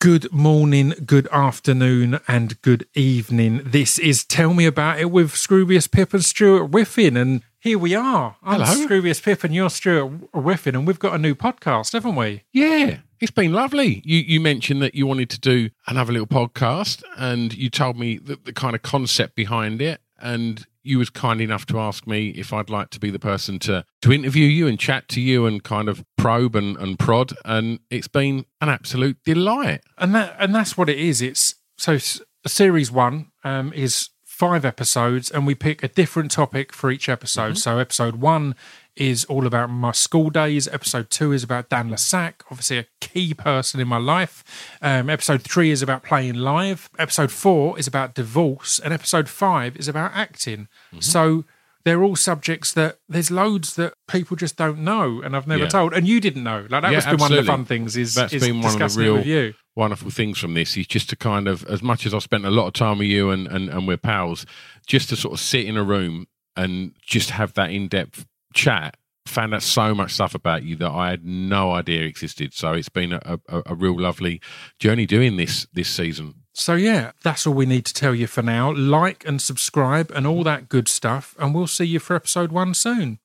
Good morning, good afternoon, and good evening. This is Tell Me About It with Scroobius Pip and Stuart Whiffen. And here we are. I'm Hello. Scroobius Pip and you're Stuart Whiffen, and we've got a new podcast, haven't we? Yeah, it's been lovely. You you mentioned that you wanted to do another little podcast, and you told me the, the kind of concept behind it, and you was kind enough to ask me if I'd like to be the person to to interview you and chat to you and kind of probe and, and prod, and it's been an absolute delight. And that and that's what it is. It's so series one um, is five episodes, and we pick a different topic for each episode. So episode one is all about my school days. Episode two is about Dan Le Sac, obviously a key person in my life. Um, episode three is about playing live. Episode four is about divorce, and episode five is about acting. So they're all subjects that there's loads that people just don't know, and I've never Yeah. told, and you didn't know. Like that Yeah, been one of the fun things. Is That's is been one of the real wonderful things from this is just to kind of as much as I spent a lot of time with you and, and, and we're pals, just to sort of sit in a room and just have that in depth chat. Found out so much stuff about you that I had no idea existed. So it's been a, a, a real lovely journey doing this this season. So yeah, that's all we need to tell you for now. Like and subscribe and all that good stuff, and we'll see you for episode one soon.